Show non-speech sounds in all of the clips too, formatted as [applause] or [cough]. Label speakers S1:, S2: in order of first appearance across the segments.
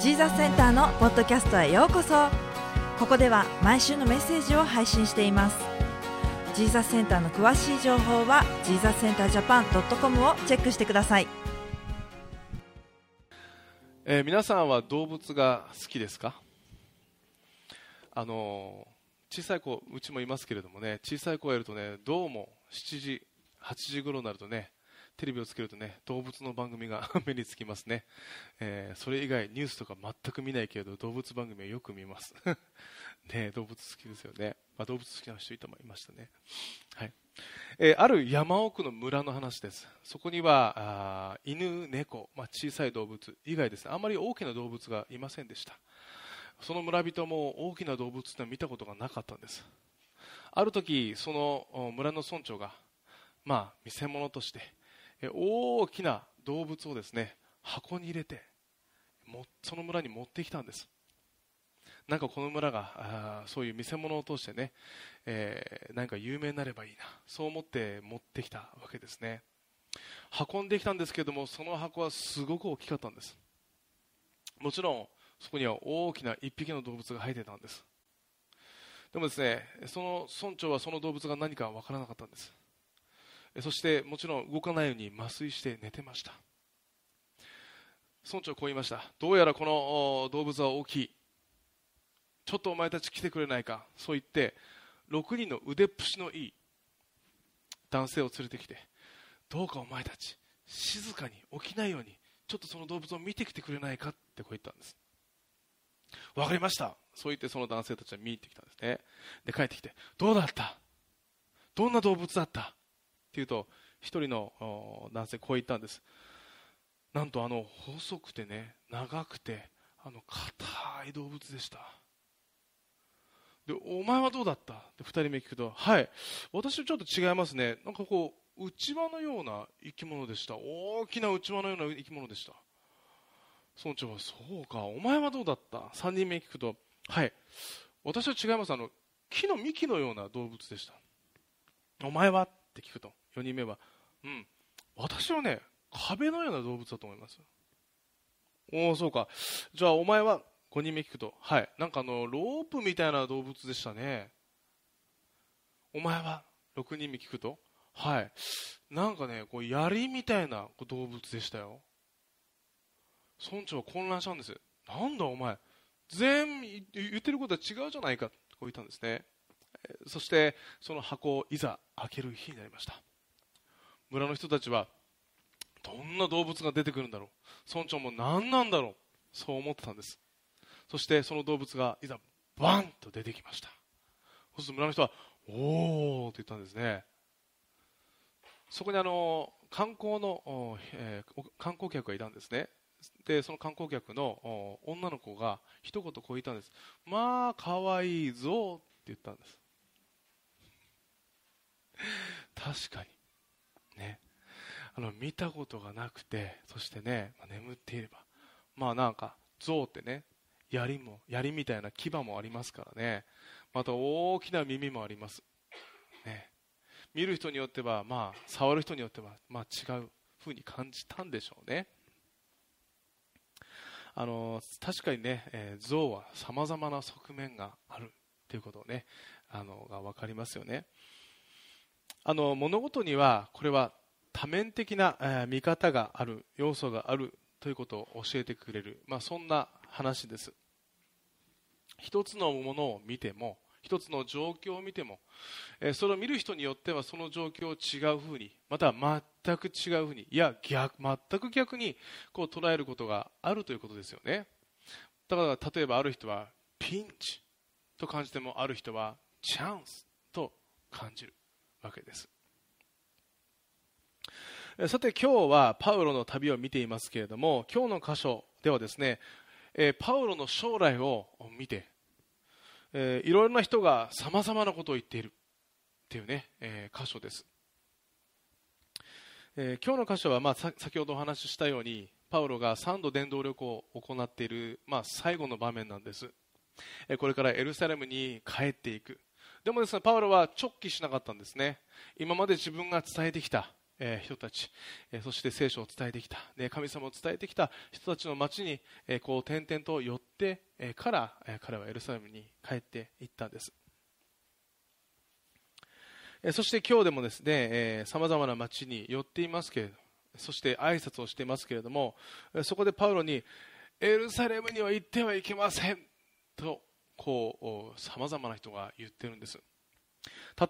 S1: ジーザスセンターのポッドキャストへようこそ。ここでは毎週のメッセージを配信しています。ジーザスセンターの詳しい情報はジーザスセンタージャパン .com をチェックしてください。
S2: えー皆さんは動物が好きですか？あの小さい子うちもいますけれどもね小さい子がいるとねどうも7時8時頃になるとねテレビをつけるとね動物の番組が [laughs] 目につきますね、えーそれ以外ニュースとか全く見ないけれど動物番組はよく見ます。[laughs] ね動物好きですよね、まあ、動物好きな人いたいましたね。はい。えーある山奥の村の話です。そこにはあ犬、猫、まあ、小さい動物以外ですね。あまり大きな動物がいませんでした。その村人も大きな動物というのは見たことがなかったんです。ある時その村の村長がまあ見せ物として大きな動物をですね箱に入れてその村に持ってきたんです。なんかこの村があそういう見せ物を通してね、えー何か有名になればいいな。そう思って持ってきたわけですね。運んできたんですけどもその箱はすごく大きかったんです。もちろんそこには大きな1匹の動物が入ってたんです。でもですねその村長はその動物が何か分からなかったんです。そしてもちろん動かないように麻酔して寝てました。村長はこう言いました。どうやらこの動物は大きい。ちょっとお前たち来てくれないか。そう言って6人の腕っぷしのいい男性を連れてきてどうかお前たち静かに起きないようにちょっとその動物を見てきてくれないかってこう言ったんです。わかりました。そう言ってその男性たちは見に行ってきたんですね。で帰ってきてどうだった？どんな動物だった？って言うと一人の男性こう言ったんです。なんとあの細くてね長くてあの硬い動物でした。でお前はどうだった？って2人目聞くとはい私はちょっと違いますね。なんかこう内輪のような生き物でした。大きな内輪のような生き物でした。村長はそうかお前はどうだった？3人目聞くとはい私は違います。あの木の幹のような動物でした。お前は？って聞くと4人目はうん私はね壁のような動物だと思います。おおそうか。じゃあお前は5人目聞くとはい。なんかあのロープみたいな動物でしたね。お前は6人目聞くとはい。なんかねこう槍みたいな動物でしたよ。村長は混乱したんです。なんだお前。全部言ってることは違うじゃないか。と言ったんですね。そしてその箱をいざ開ける日になりました。村の人たちはどんな動物が出てくるんだろう。村長も何なんだろう。そう思ってたんです。そしてその動物がいざバンと出てきました。そうすると村の人はおおと言ったんですね。そこにあの観光の、えー観光客がいたんですね。でその観光客の女の子が一言こう言ったんです。まあ可愛いぞって言ったんです。確かに。ね。あの見たことがなくてそしてね、まあ眠っていれば。まあなんか象ってね槍も槍みたいな牙もありますからね。また大きな耳もあります。ね。見る人によってはまあ触る人によってはまあ違う風に感じたんでしょうね。あの確かにね、えー象はさまざまな側面があるということをねあのが分かりますよね。あの物事にはこれは多面的な、見方がある要素があるということを教えてくれる、まあ、そんな話です。一つのものを見ても一つの状況を見ても、それを見る人によってはその状況を違うふうにまたは全く違うふうにいや逆全く逆にこう捉えることがあるということですよね。だから例えばある人はピンチと感じてもある人はチャンスと感じる。わけです。さて今日はパウロの旅を見ていますけれども今日の箇所ではですね、パウロの将来を見て、いろいろな人がさまざまなことを言っているっていうね、箇所です、え今日の箇所は、まあ、先ほどお話ししたようにパウロが3度伝道旅行を行っている、まあ、最後の場面なんです、これからエルサレムに帰っていく。でもですねパウロは直帰しなかったんですね今まで自分が伝えてきた人たち、そして聖書を伝えてきた、神様を伝えてきた人たちの町に、えこう点々と寄って、から、彼はエルサレムに帰っていったんです。そして今日でもですね、さまざまな町に寄っていますけれどそして挨拶をしていますけれども、そこでパウロに、エルサレムには行ってはいけませんと、こう、さまざまな人が言ってるんです。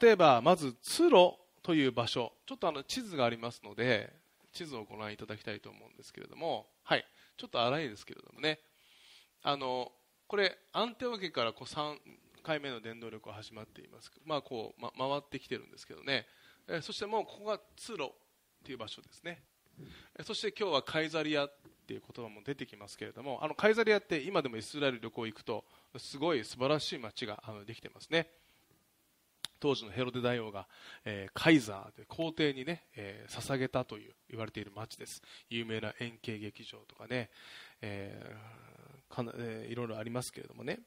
S2: 例えば、まず、ツロという場所、ちょっとあの地図がありますので、地図をご覧いただきたいと思うんですけれども、はい、ちょっと荒いですけれどもね、あのこれ、アンテオ家からこう3回目の電動力が始まっています、まあこうま、回ってきてるんですけどね、えそしてもうここが通路という場所ですね、そして今日はカイザリアっていう言葉も出てきますけれども、あのカイザリアって今でもイスラエル旅行行くと、すごい素晴らしい街があのできてますね。当時のヘロデ大王が、えー、カイザーで皇帝にね、えー、捧げたという言われている町です。有名な円形劇場とかね、えーかなえー、いろいろありますけれどもね。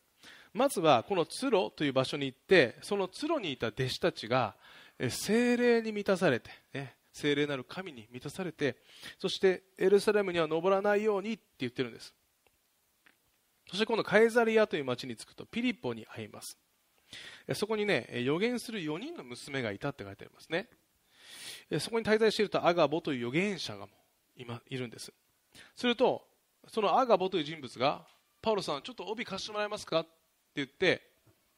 S2: まずはこのツロという場所に行ってそのツロにいた弟子たちが、えー、精霊に満たされて、ね、精霊なる神に満たされてそしてエルサレムには登らないようにって言ってるんです。そして今度カエザリアという町に着くとピリポに会いますそこにね、予言する4人の娘がいたって書いてありますね。そこに滞在しているとアガボという預言者が今いるんです。すると、そのアガボという人物が、パウロさん、ちょっと帯貸してもらえますかって言って、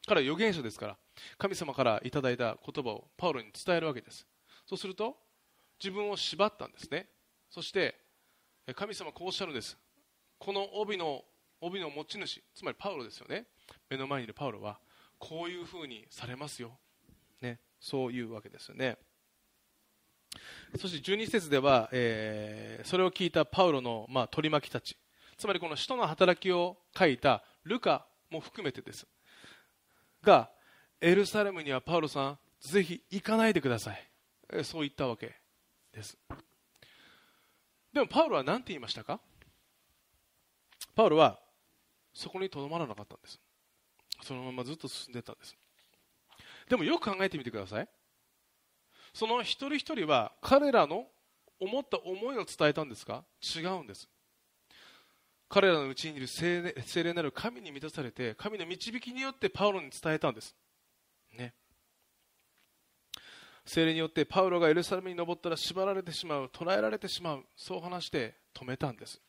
S2: 彼は預言者ですから、神様からいただいた言葉をパウロに伝えるわけです。そうすると、自分を縛ったんですね。そして、神様こうおっしゃるんです。この帯の帯の持ち主、つまりパウロですよね。目の前にいるパウロは、こういうふうにされますよ、ね、そういうわけですよね。そして12節では、えー、それを聞いたパウロの、まあ、取り巻きたち。つまりこの使徒の働きを書いたルカも含めてです。がエルサレムにはパウロさんぜひ行かないでください。そう言ったわけです。でもパウロは何て言いましたか？パウロはそこにとどまらなかったんです。そのままずっと進んでいったんです。でもよく考えてみてください。その一人一人は彼らの思った思いを伝えたんですか？違うんです。彼らのうちにいる聖霊なる神に満たされて神の導きによってパウロに伝えたんです。ね。聖霊によってパウロがエルサレムに登ったら縛られてしまう捕らえられてしまうそう話して止めたんです。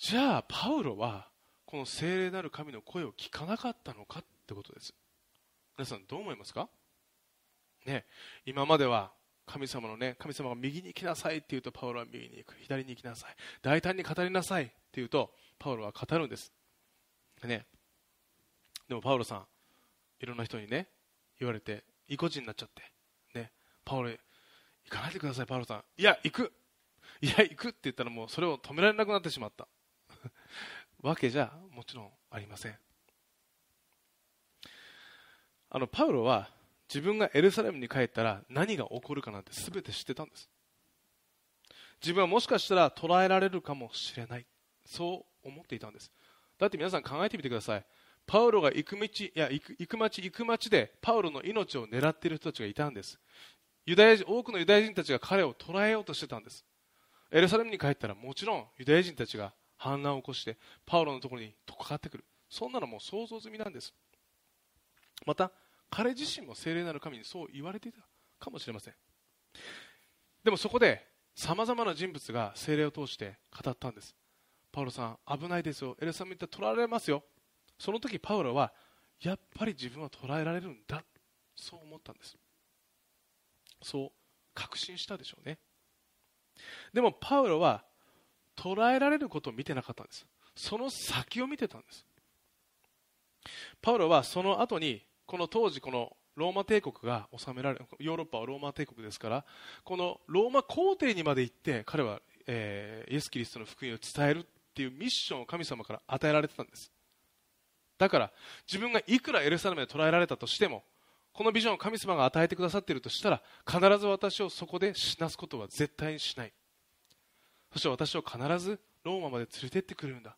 S2: じゃあパウロはこの聖霊なる神の声を聞かなかったのかってことです。皆さんどう思いますか？ね今までは神様のね神様が右に行きなさいって言うとパウロは右に行く。左に行きなさい。大胆に語りなさいって言うとパウロは語るんです。ね。でもパウロさんいろんな人にね言われて意固地になっちゃって。ね。パウロ行かないでくださいパウロさん。いや行く。いや行くって言ったらもうそれを止められなくなってしまった。わけじゃもちろんありません。あのパウロは自分がエルサレムに帰ったら何が起こるかなんて全て知ってたんです。自分はもしかしたら捕らえられるかもしれない。そう思っていたんです。だって皆さん考えてみてください。パウロが行く道いや行く行く町行く町でパウロの命を狙っている人たちがいたんです。ユダヤ人多くのユダヤ人たちが彼を捕らえようとしてたんです。エルサレムに帰ったらもちろんユダヤ人たちが反乱を起こしてパウロのところにとかかってくる。そんなのも想像済みなんです。また彼自身も聖霊なる神にそう言われていたかもしれません。でもそこでさまざまな人物が聖霊を通して語ったんです。パウロさん危ないですよ。エルサレムって取られますよ。その時パウロはやっぱり自分は捕らえられるんだ。そう思ったんです。そう確信したでしょうね。でもパウロは捉えられることを見てなかったんです。その先を見てたんです。パウロはその後にこの当時このローマ帝国が治められヨーロッパはローマ帝国ですからこのローマ皇帝にまで行って彼は、えー、イエス・キリストの福音を伝えるっていうミッションを神様から与えられてたんです。だから自分がいくらエルサレムで捉えられたとしてもこのビジョンを神様が与えてくださっているとしたら必ず私をそこで死なすことは絶対にしない。そして私を必ずローマまで連れてってくれるんだ。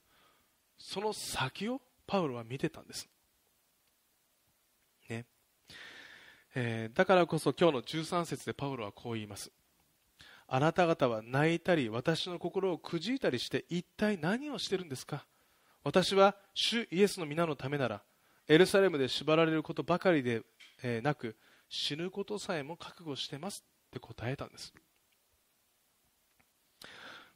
S2: その先をパウロは見てたんです、ね。えーだからこそ今日の13節でパウロはこう言います。あなた方は泣いたり私の心をくじいたりして一体何をしてるんですか？私は主イエスの皆のためならエルサレムで縛られることばかりで、えなく死ぬことさえも覚悟してますって答えたんです。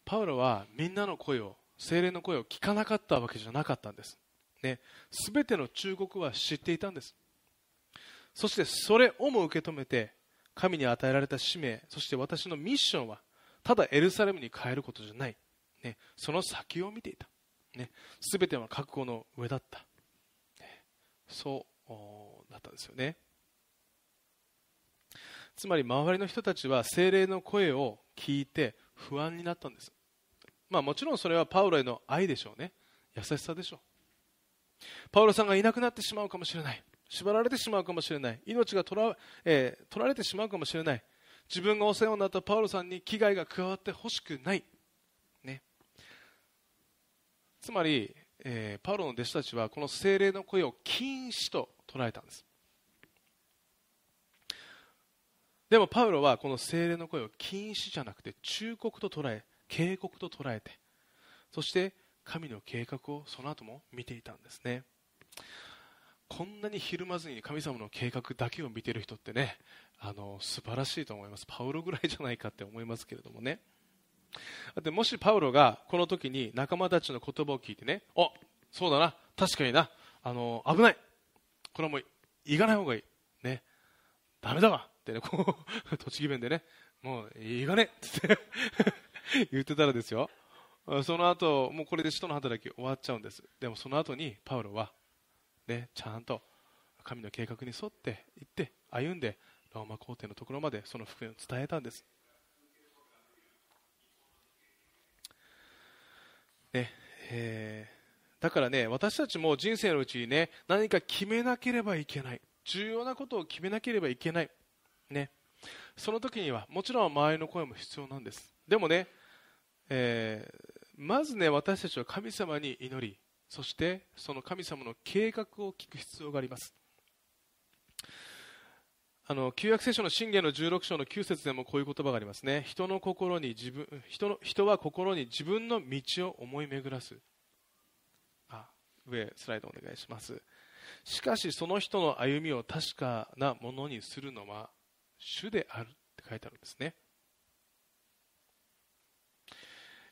S2: パウロはみんなの声を精霊の声を聞かなかったわけじゃなかったんです。ね、全ての忠告は知っていたんです。そしてそれをも受け止めて神に与えられた使命そして私のミッションはただエルサレムに帰ることじゃない、ね、その先を見ていた、ね、全ては覚悟の上だった、ね。そうだったんですよね。つまり周りの人たちは精霊の声を聞いて不安になったんです。まあもちろんそれはパウロへの愛でしょうね。優しさでしょう。パウロさんがいなくなってしまうかもしれない。縛られてしまうかもしれない。命が取ら,、えー取られてしまうかもしれない。自分がお世話になったパウロさんに危害が加わってほしくない、ね、つまり、えーパウロの弟子たちはこの精霊の声を禁止と捉えたんです。でもパウロはこの精霊の声を禁止じゃなくて忠告と捉え警告と捉えてそして神の計画をその後も見ていたんですね。こんなにひるまずに神様の計画だけを見てる人ってねあの素晴らしいと思います。パウロぐらいじゃないかって思いますけれどもね。だってもしパウロがこの時に仲間たちの言葉を聞いてねあそうだな確かになあの危ないこれはもう行かない方がいいねダメだわってねこう [laughs] 栃木弁でねもう行かねえって [laughs] 言ってたらですよ。その後もうこれで使徒の働き終わっちゃうんです。でもその後にパウロはねちゃんと神の計画に沿って行って歩んでローマ皇帝のところまでその福音を伝えたんです。ねえーだからね私たちも人生のうちにね何か決めなければいけない。重要なことを決めなければいけない。ね。その時にはもちろん周りの声も必要なんです。でもね、えーまずね私たちは神様に祈りそしてその神様の計画を聞く必要があります。あの旧約聖書の信玄の16章の9節でもこういう言葉がありますね。人の心に自分人の人は心に自分の道を思い巡らす。あ上スライドお願いします。しかしその人の歩みを確かなものにするのは主であるって書いてあるんですね。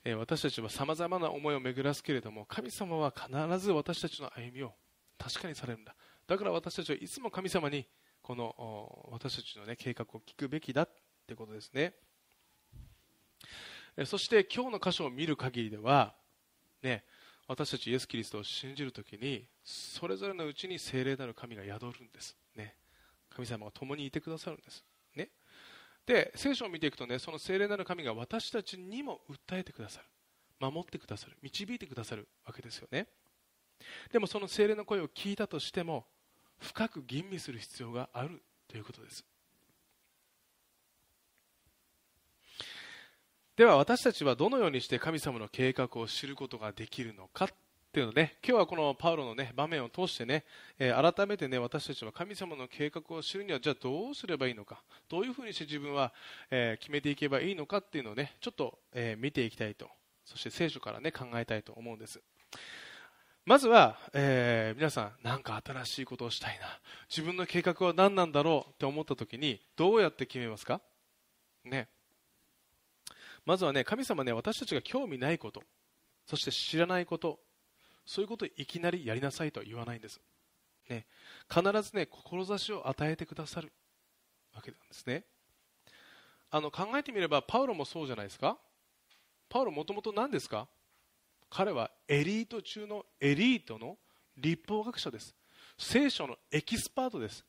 S2: え私たちはさまざまな思いを巡らすけれども神様は必ず私たちの歩みを確かにされるんだ。だから私たちはいつも神様にこの私たちの、ね、計画を聞くべきだってことですね。そして今日の箇所を見る限りでは、ね、私たちイエス・キリストを信じるときにそれぞれのうちに聖霊なる神が宿るんです、ね、神様が共にいてくださるんです、で聖書を見ていくとねその聖霊なる神が私たちにも訴えてくださる。守ってくださる。導いてくださるわけですよね。でもその聖霊の声を聞いたとしても深く吟味する必要があるということです。では私たちはどのようにして神様の計画を知ることができるのかっていうのね今日はこのパウロのね場面を通してね、えー改めてね私たちは神様の計画を知るにはじゃあどうすればいいのかどういうふうにして自分は、えー決めていけばいいのかっていうのをねちょっと、えー見ていきたいとそして聖書からね考えたいと思うんです。まずは、えー皆さん何か新しいことをしたいな自分の計画は何なんだろうって思った時にどうやって決めますか？ね。まずはね神様ね私たちが興味ないことそして知らないことそういうことをいきなりやりなさいとは言わないんです、ね、必ずね志を与えてくださるわけなんですね。あの考えてみればパウロもそうじゃないですか。パウロもともと何ですか。彼はエリート中のエリートの立法学者です。聖書のエキスパートです。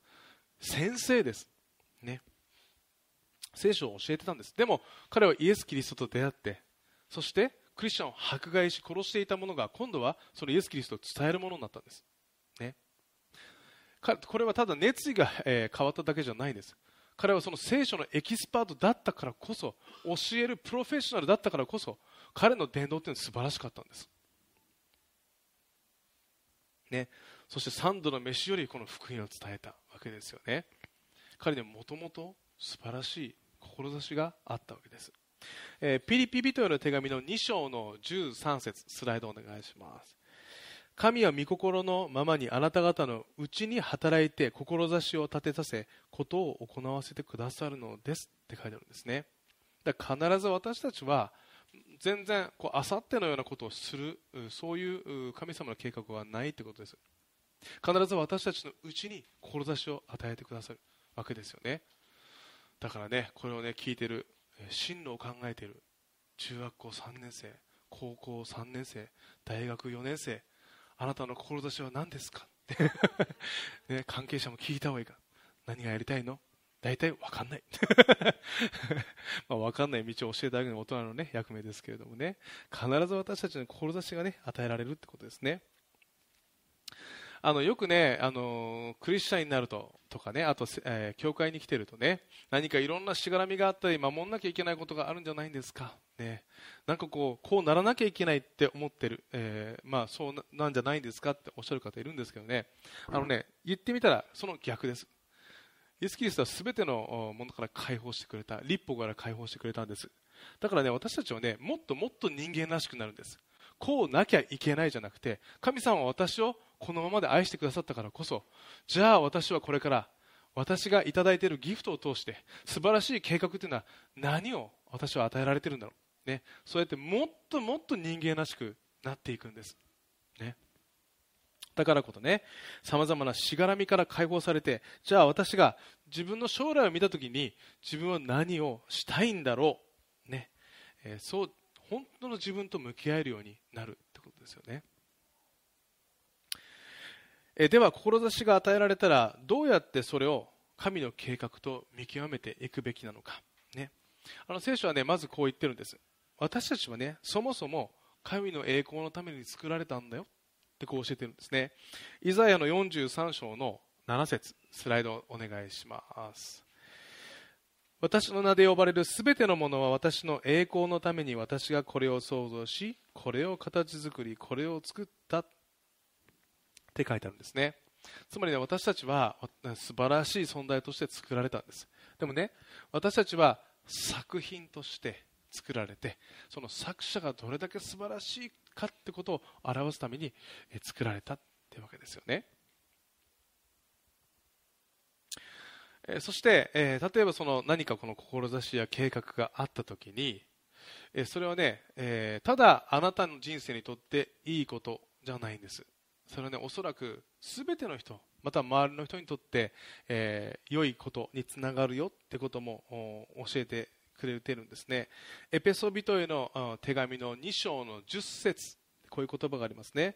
S2: 先生です。ね。聖書を教えてたんです。でも彼はイエス・キリストと出会ってそしてクリスチャンを迫害し殺していたものが今度はそのイエス・キリストを伝えるものになったんです、ね、これはただ熱意が、え変わっただけじゃないです。彼はその聖書のエキスパートだったからこそ教えるプロフェッショナルだったからこそ彼の伝道っていうのは素晴らしかったんです、ね、そして三度の飯よりこの福音を伝えたわけですよね。彼にはもともと素晴らしい志があったわけです、えー、ピリピ人への手紙の2章の13節スライドお願いします。神は御心のままにあなた方のうちに働いて志を立てさせことを行わせてくださるのですって書いてあるんですね。だ必ず私たちは全然こうあさってのようなことをするそういう神様の計画はないということです。必ず私たちのうちに志を与えてくださるわけですよね。だからねこれをね聞いてる進路を考えている。中学校3年生高校3年生大学4年生あなたの志は何ですか？っ [laughs] てね、関係者も聞いた方がいいか？何がやりたいの？大体分かんない。[laughs] まあ分かんない道を教えてあげるの大人の、ね、役目ですけれどもね。必ず私たちの志が、ね、与えられるってことですね。あのよくね、あのクリスチャンになるととかね、あと、えー、教会に来てるとね、何かいろんなしがらみがあったり、守らなきゃいけないことがあるんじゃないんですか、ね、なんかこう、こうならなきゃいけないって思ってる、えー、まあそうなんじゃないんですかっておっしゃる方いるんですけどね、あのね、言ってみたらその逆です。イエス・キリストは全てのものから解放してくれた、立法から解放してくれたんです。だからね、私たちはね、もっともっと人間らしくなるんです。こうなきゃいけないじゃなくて、神様は私をこのままで愛してくださったからこそじゃあ私はこれから私がいただいているギフトを通して素晴らしい計画というのは何を私は与えられているんだろう、ね、そうやってもっともっと人間らしくなっていくんです、ね、だからこそねさまざまなしがらみから解放されてじゃあ私が自分の将来を見た時に自分は何をしたいんだろう、ね。えー、そう本当の自分と向き合えるようになるってことですよね。えでは志が与えられたらどうやってそれを神の計画と見極めていくべきなのか、ね、あの聖書は、ね、まずこう言ってるんです。私たちはねそもそも神の栄光のために作られたんだよ。ってこう教えてるんですね。イザヤの43章の7節スライドお願いします。私の名で呼ばれるすべてのものは私の栄光のために私がこれを創造しこれを形作りこれを作った。って書いてあるんですね。つまりね私たちは素晴らしい存在として作られたんです。でもね私たちは作品として作られてその作者がどれだけ素晴らしいかってことを表すために作られたってわけですよね。そして、えー、例えばその何かこの志や計画があったときに、えー、それはね、えー、ただあなたの人生にとっていいことじゃないんです。それはねおそらく全ての人また周りの人にとって、えー、良いことにつながるよってことも教えてくれてるんですね。エペソビトへの手紙の2章の10節こういう言葉がありますね。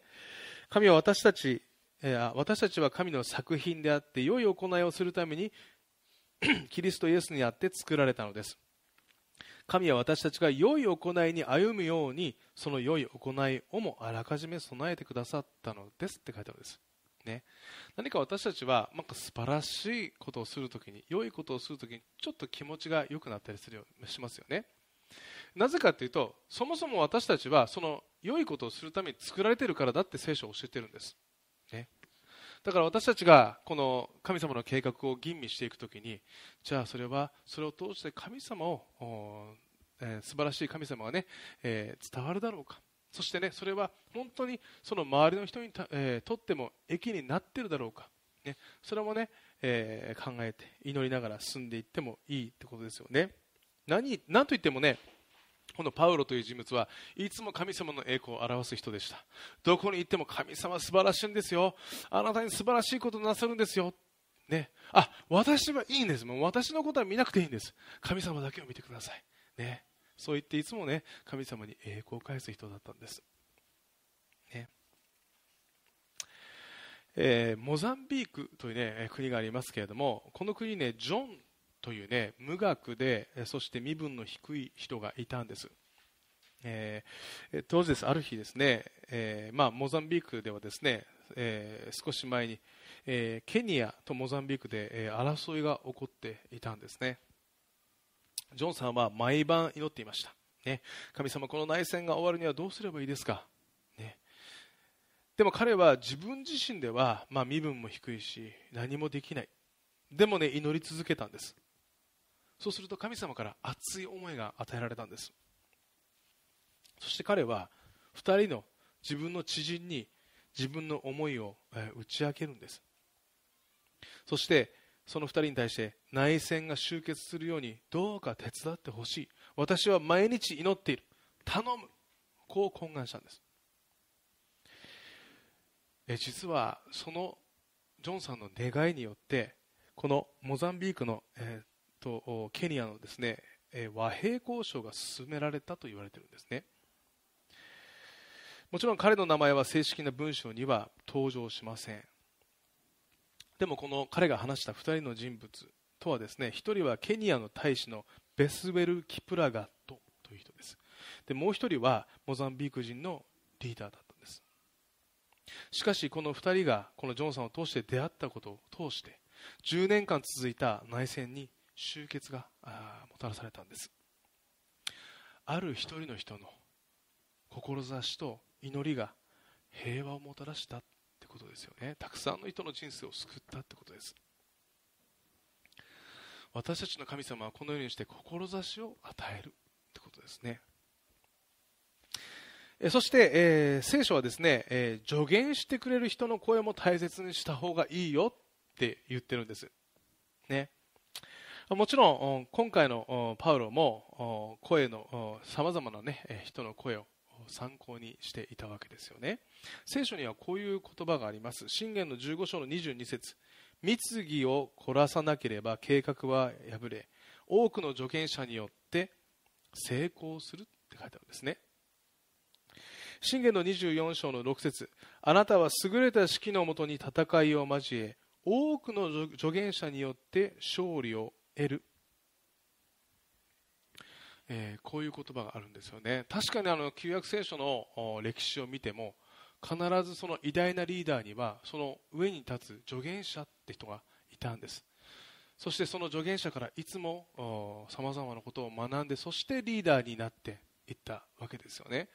S2: 神は私たち、えー、私たちは神の作品であって良い行いをするために [clears throat] キリストイエスにあって作られたのです。神は私たちが良い行いに歩むようにその良い行いをもあらかじめ備えてくださったのですって書いてあるんです、ね、何か私たちはなんか素晴らしいことをするときに良いことをするときにちょっと気持ちが良くなったりするよしますよね。なぜかというとそもそも私たちはその良いことをするために作られているからだって聖書を教えてるんです、だから私たちがこの神様の計画を吟味していくときにじゃあそれはそれを通して神様を、えー、素晴らしい神様がね、えー、伝わるだろうか。そしてねそれは本当にその周りの人に、えー、とっても益になっているだろうか、ね、それもね、えー、考えて祈りながら進んでいってもいいってことですよね。何何といってもねこのパウロという人物はいつも神様の栄光を表す人でした。どこに行っても神様は素晴らしいんですよ。あなたに素晴らしいことなさるんですよ。ね、あ私はいいんです。もう私のことは見なくていいんです。神様だけを見てください、ね、そう言っていつもね神様に栄光を返す人だったんです、ね。えー、モザンビークという、ね、国がありますけれどもこの国ねジョンというね無学でそして身分の低い人がいたんです、えー、当時です。ある日ですね、えー、まあ、モザンビークではですね、えー、少し前に、えケニアとモザンビークで、え争いが起こっていたんですね。ジョンさんは毎晩祈っていました、ね、神様この内戦が終わるにはどうすればいいですか、でも彼は自分自身では、まあ、身分も低いし何もできない。でもね祈り続けたんです。そうすると神様から熱い思いが与えられたんです。そして彼は2人の自分の知人に自分の思いを打ち明けるんです。そしてその2人に対して内戦が終結するようにどうか手伝ってほしい。私は毎日祈っている。頼む。こう懇願したんです。え実はそのジョンさんの願いによってこのモザンビークの、え、とケニアのですね、和平交渉が進められたと言われているんですね。もちろん彼の名前は正式な文章には登場しません。でもこの彼が話した2人の人物とはですね1人はケニアの大使のベスウェル・キプラガットという人です。でもう1人はモザンビーク人のリーダーだったんです。しかしこの2人がこのジョンさんを通して出会ったことを通して10年間続いた内戦に終結がもたらされたんですある一人の人の志と祈りが平和をもたらしたってことですよねたくさんの人の人生を救ったってことです私たちの神様はこのようにして志を与えるってことですねそして、えー、聖書はですね、えー、助言してくれる人の声も大切にした方がいいよって言ってるんです。ね。もちろん、今回のパウロも声のさまざまな、ね、人の声を参考にしていたわけですよね。聖書にはこういう言葉があります。信玄の15章の22節密議を凝らさなければ計画は破れ、多くの助言者によって成功するって書いてあるんですね。信玄の24章の6節あなたは優れた指揮のもとに戦いを交え多くの助言者によって勝利を得る、えー、こういう言葉があるんですよね。確かにあの旧約聖書の歴史を見ても必ずその偉大なリーダーにはその上に立つ助言者って人がいたんです。そしてその助言者からいつもさまざまなことを学んでそしてリーダーになっていったわけですよね。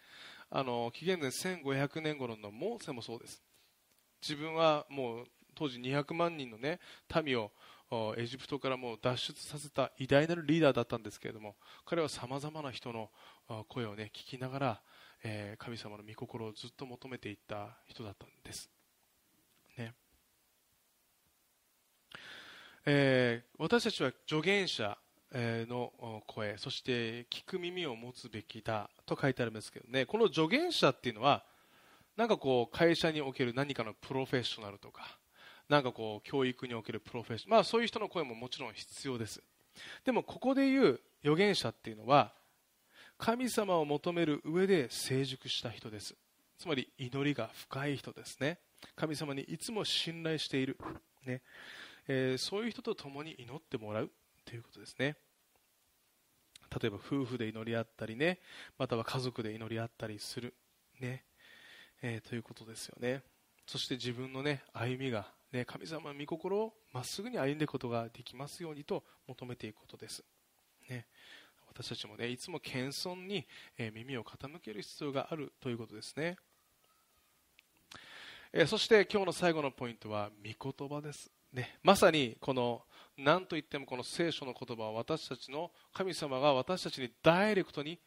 S2: あの紀元前1500年頃のモーセもそうです。自分はもう当時200万人の、ね、民をエジプトからも脱出させた偉大なるリーダーだったんですけれども彼はさまざまな人の声を、ね、聞きながら、え、神様の御心をずっと求めていった人だったんです、ね。えー、私たちは助言者の声そして聞く耳を持つべきだと書いてあるんですけどね。この助言者っていうのはなんかこう会社における何かのプロフェッショナルとかなんかこう教育におけるプロフェッショナル、まあ、そういう人の声ももちろん必要です。でもここで言う預言者っていうのは神様を求める上で成熟した人です。つまり祈りが深い人ですね。神様にいつも信頼している、ね。えー、そういう人と共に祈ってもらう。ということですね。例えば夫婦で祈り合ったりね。または家族で祈り合ったりする。ね、えー、ということですよね。そして自分のね歩みが、ね、神様の御心をまっすぐに歩んでいくことができますようにと求めていくことです、ね、私たちもねいつも謙遜に、え、耳を傾ける必要があるということですね、え、そして今日の最後のポイントは御言葉です、ね、まさにこの何といってもこの聖書の言葉は私たちの神様が私たちにダイレクトに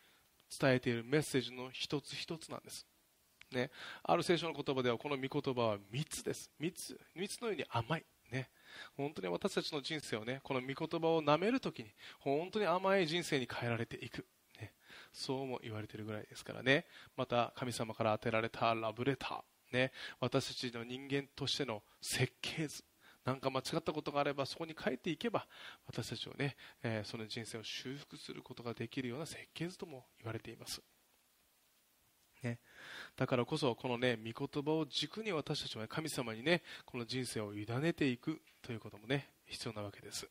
S2: 伝えているメッセージの一つ一つなんです、ね、ある聖書の言葉ではこの御言葉は蜜です。蜜蜜のように甘い、ね、本当に私たちの人生をねこの御言葉をなめるときに本当に甘い人生に変えられていく、ね、そうも言われているぐらいですからね。また神様から与えられたラブレター、ね、私たちの人間としての設計図。何か間違ったことがあればそこに書いていけば私たちをね、えー、その人生を修復することができるような設計図とも言われています、だからこそこのね御言葉を軸に私たちは神様にねこの人生を委ねていくということもね必要なわけです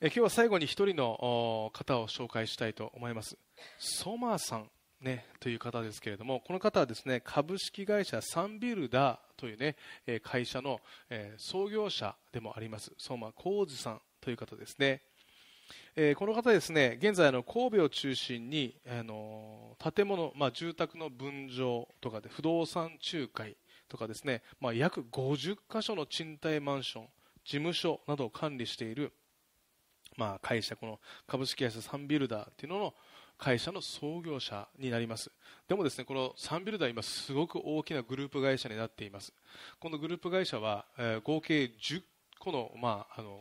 S2: え今日は最後に1人の方を紹介したいと思いますソマーさんね、という方ですけれども、この方はですね株式会社サンビルダーという、ね、会社の創業者でもあります、相馬浩二さんという方ですね。えこの方ですね、現在の神戸を中心にあの建物、まあ、住宅の分譲とかで不動産仲介とかですね、まあ、約50箇所の賃貸マンション、事務所などを管理している、まあ、会社、この株式会社サンビルダーっていうのの会社の創業者になります。でもですね、このサンビルダー今すごく大きなグループ会社になっています。このグループ会社は、えー、合計10個の、まあ、あの、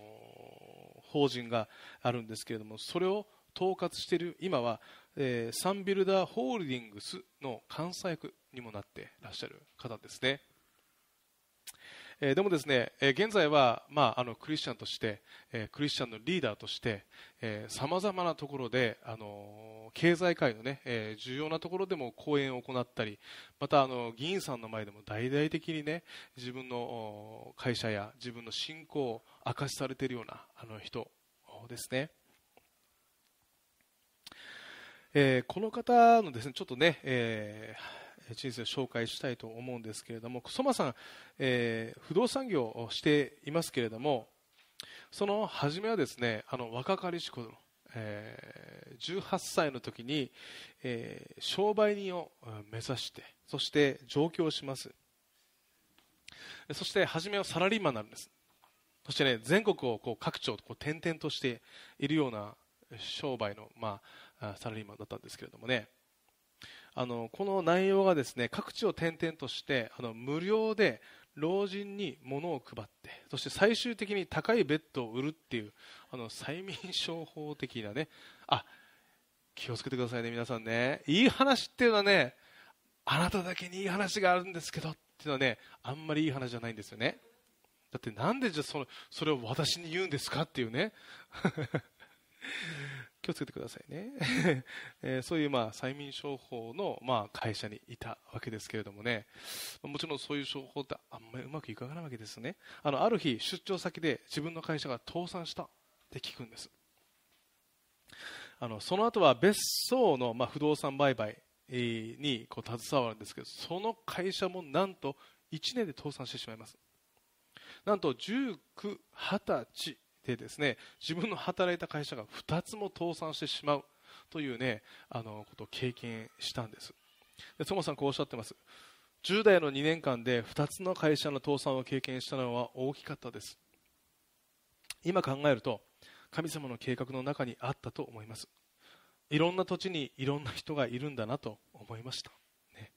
S2: 法人があるんですけれども、それを統括している今は、えー、サンビルダーホールディングスの監査役にもなっていらっしゃる方ですね。えー、でもですね、えー、現在は、まあ、あのクリスチャンとして、えー、クリスチャンのリーダーとしてさまざまなところで、あの経済界のね、え重要なところでも講演を行ったりまたあの議員さんの前でも大々的にね自分の会社や自分の信仰を明かしされているようなあの人ですね。えこの方のですねちょっとね、えー人生を紹介したいと思うんですけれども、ソマさん、えー、不動産業をしていますけれども、その初めはですね、あの若かりし頃、えー、18歳の時に、えー、商売人を目指して、そして上京します。そして初めはサラリーマンなんです。そしてね、全国をこう各地をこう転々としているような商売の、まあ、サラリーマンだったんですけれどもね、あのこの内容がですね各地を転々としてあの無料で老人に物を配ってそして最終的に高いベッドを売るっていうあの催眠商法的なねあ気をつけてくださいね皆さんね。いい話っていうのはねあなただけにいい話があるんですけどっていうのはねあんまりいい話じゃないんですよね。だってなんでじゃそのそれを私に言うんですかっていうね。気をつけてくださいね、[laughs] えー、そういうまあ催眠商法のまあ会社にいたわけですけれどもね。もちろんそういう商法ってあんまりうまくいかないわけですね。あのある日出張先で自分の会社が倒産したって聞くんです。あのその後は別荘のまあ不動産売買にこう携わるんですけどその会社もなんと1年で倒産してしまいます。なんと19、20歳でですね自分の働いた会社が2つも倒産してしまうというねあのことを経験したんです。でそもさんこうおっしゃってます。10代の2年間で2つの会社の倒産を経験したのは大きかったです。今考えると神様の計画の中にあったと思います。いろんな土地にいろんな人がいるんだなと思いました、ね、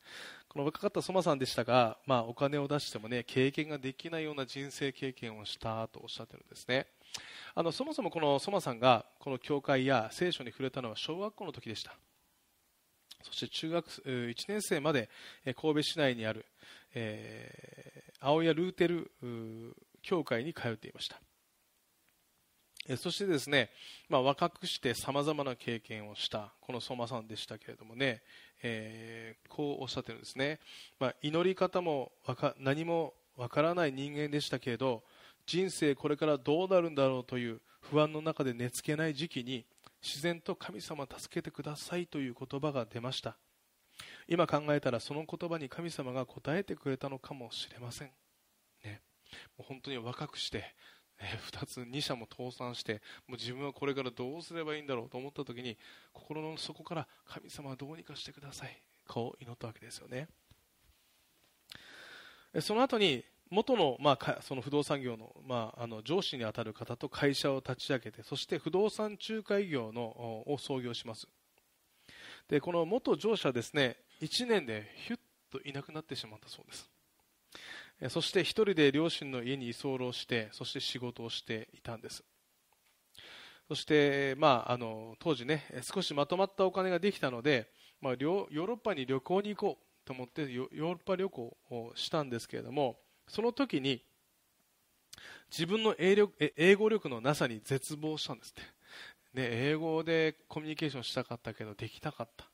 S2: この若かったソマさんでしたが、まあ、お金を出してもね経験ができないような人生経験をしたとおっしゃってるんですね。あのそもそもこのソマさんがこの教会や聖書に触れたのは小学校の時でした。そして中学1年生まで神戸市内にある、えー、青谷ルーテル教会に通っていました。そしてですね、まあ、若くしてさまざまな経験をしたこの相馬さんでしたけれどもね、えー、こうおっしゃってるんですね、まあ、祈り方も何もわからない人間でしたけれど人生これからどうなるんだろうという不安の中で寝つけない時期に自然と神様助けてくださいという言葉が出ました。今考えたらその言葉に神様が答えてくれたのかもしれません、ね、もう本当に若くしてえ2つ2社も倒産してもう自分はこれからどうすればいいんだろうと思った時に心の底から神様はどうにかしてください。こう祈ったわけですよね。その後に元の,、まあ、その不動産業の,、まあ、あの上司に当たる方と会社を立ち上げてそして不動産仲介業のを創業します。でこの元上司はですね1年でヒュッといなくなってしまったそうです。そして一人で両親の家に居候してそして仕事をしていたんです。そして、まあ、あの当時ね少しまとまったお金ができたので、まあ、ヨーロッパに旅行に行こうと思ってヨーロッパ旅行をしたんですけれどもその時に自分の英力英語力のなさに絶望したんですって。で英語でコミュニケーションしたかったけどできなかった。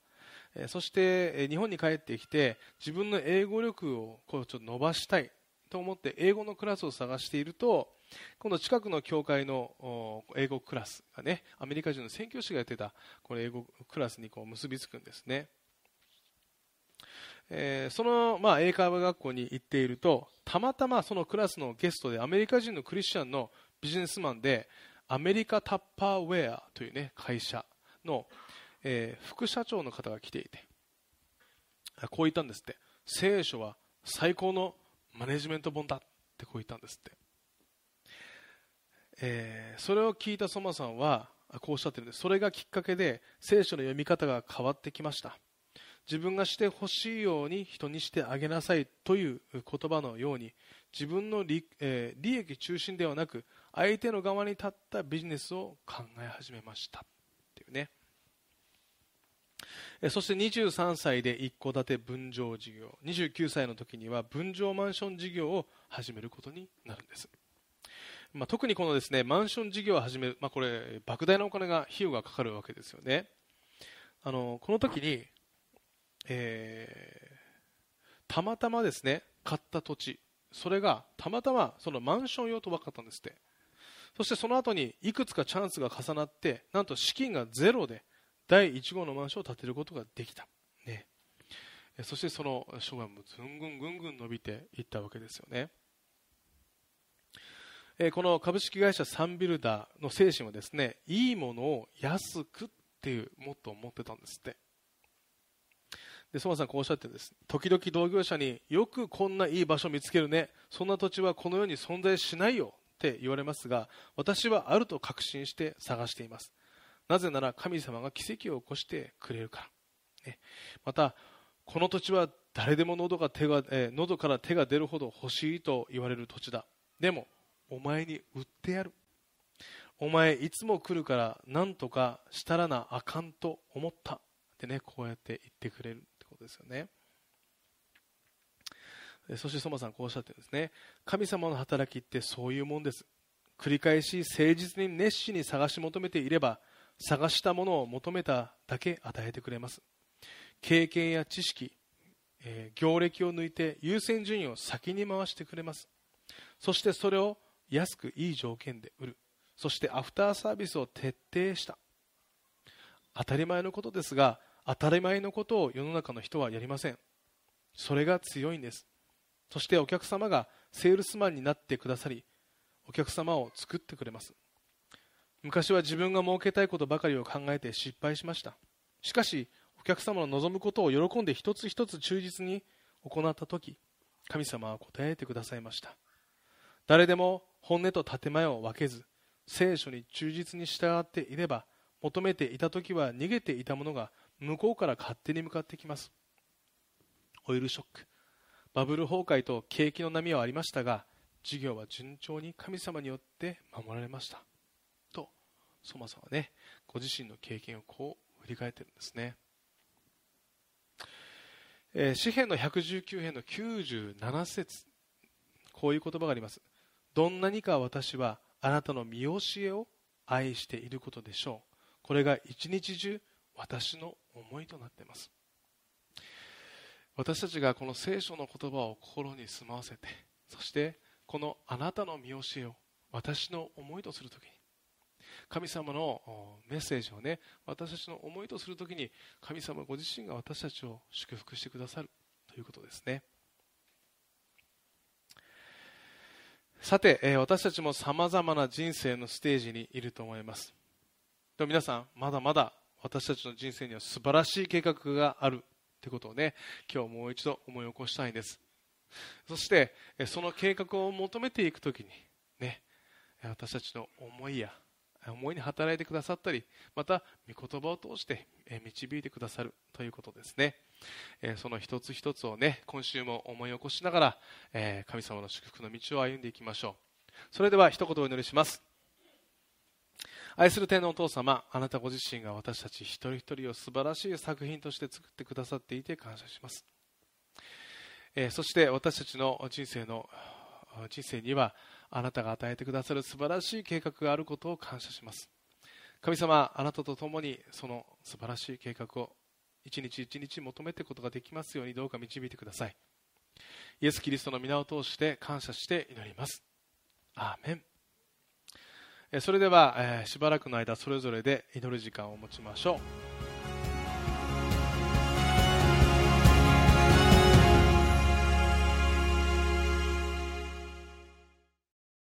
S2: そして日本に帰ってきて自分の英語力をこうちょっと伸ばしたいと思って英語のクラスを探していると今度近くの教会の英語クラスがねアメリカ人の宣教師がやってたこの英語クラスにこう結びつくんですね、えー、その、まあ、英会話学校に行っているとたまたまそのクラスのゲストでアメリカ人のクリスチャンのビジネスマンでアメリカタッパーウェアという、ね、会社のえー、副社長の方が来ていてこう言ったんですって。聖書は最高のマネジメント本だってこう言ったんですって、えー、それを聞いたソマさんはこうおっしゃってるんです。それがきっかけで聖書の読み方が変わってきました。自分がしてほしいように人にしてあげなさいという言葉のように自分の利,、えー、利益中心ではなく相手の側に立ったビジネスを考え始めましたっていうね。そして23歳で一戸建て分譲事業29歳の時には分譲マンション事業を始めることになるんです、まあ、特にこのですねマンション事業を始める、まあ、これ莫大なお金が費用がかかるわけですよね。あのこの時にえー、たまたまですね買った土地それがたまたまそのマンション用と分かったんですって。そしてその後にいくつかチャンスが重なってなんと資金がゼロで第1号のマンションを建てることができた、ね、そしてその生涯もずんぐんぐんぐん伸びていったわけですよね。この株式会社サンビルダーの精神はですねいいものを安くっていうモットーを持ってたんですって。で、ソマさんこうおっしゃってです。時々同業者によくこんないい場所見つけるね。そんな土地はこの世に存在しないよって言われますが、私はあると確信して探しています。なぜなら神様が奇跡を起こしてくれるから。ね、また、この土地は誰でも喉が手が、えー、喉から手が出るほど欲しいと言われる土地だ。でも、お前に売ってやる。お前いつも来るから何とかしたらなあかんと思ったってねこうやって言ってくれることですよね。そしてソマさんこうおっしゃってるんですね。神様の働きってそういうもんです。繰り返し誠実に熱心に探し求めていれば、探したものを求めただけ与えてくれます。経験や知識、えー、業歴を抜いて優先順位を先に回してくれます。そしてそれを安くいい条件で売る。そしてアフターサービスを徹底した。当たり前のことですが、当たり前のことを世の中の人はやりません。それが強いんです。そしてお客様がセールスマンになってくださりお客様を作ってくれます。昔は自分が儲けたいことばかりを考えて失敗しました。しかしお客様の望むことを喜んで一つ一つ忠実に行った時神様は答えてくださいました。誰でも本音と建前を分けず聖書に忠実に従っていれば求めていた時は逃げていたものが向こうから勝手に向かってきます。オイルショック。バブル崩壊と景気の波はありましたが事業は順調に神様によって守られました。とソマさんはねご自身の経験をこう振り返ってるんですね、えー、詩篇の119編の97節。こういう言葉があります。どんなにか私はあなたの見教えを愛していることでしょう。これが一日中私の思いとなっています。私たちがこの聖書の言葉を心に住まわせてそしてこのあなたの見教えを私の思いとするときに神様のメッセージをね私たちの思いとするときに神様ご自身が私たちを祝福してくださるということですね。さて、え私たちもさまざまな人生のステージにいると思います。でも皆さんまだまだ私たちの人生には素晴らしい計画があるということをね今日もう一度思い起こしたいんです。そしてその計画を求めていくときにね私たちの思いや思いに働いてくださったりまた御言葉を通して導いてくださるということですね。その一つ一つをね今週も思い起こしながら神様の祝福の道を歩んでいきましょう。それでは一言お祈りします。愛する天のお父様あなたご自身が私たち一人一人を素晴らしい作品として作ってくださっていて感謝します、えー、そして私たちの人生の人生にはあなたが与えてくださる素晴らしい計画があることを感謝します。神様あなたと共にその素晴らしい計画を一日一日求めていくことができますようにどうか導いてください。イエス・キリストの皆を通して感謝して祈ります。アーメン。それでは、えしばらくの間それぞれで祈る時間を持ちましょう。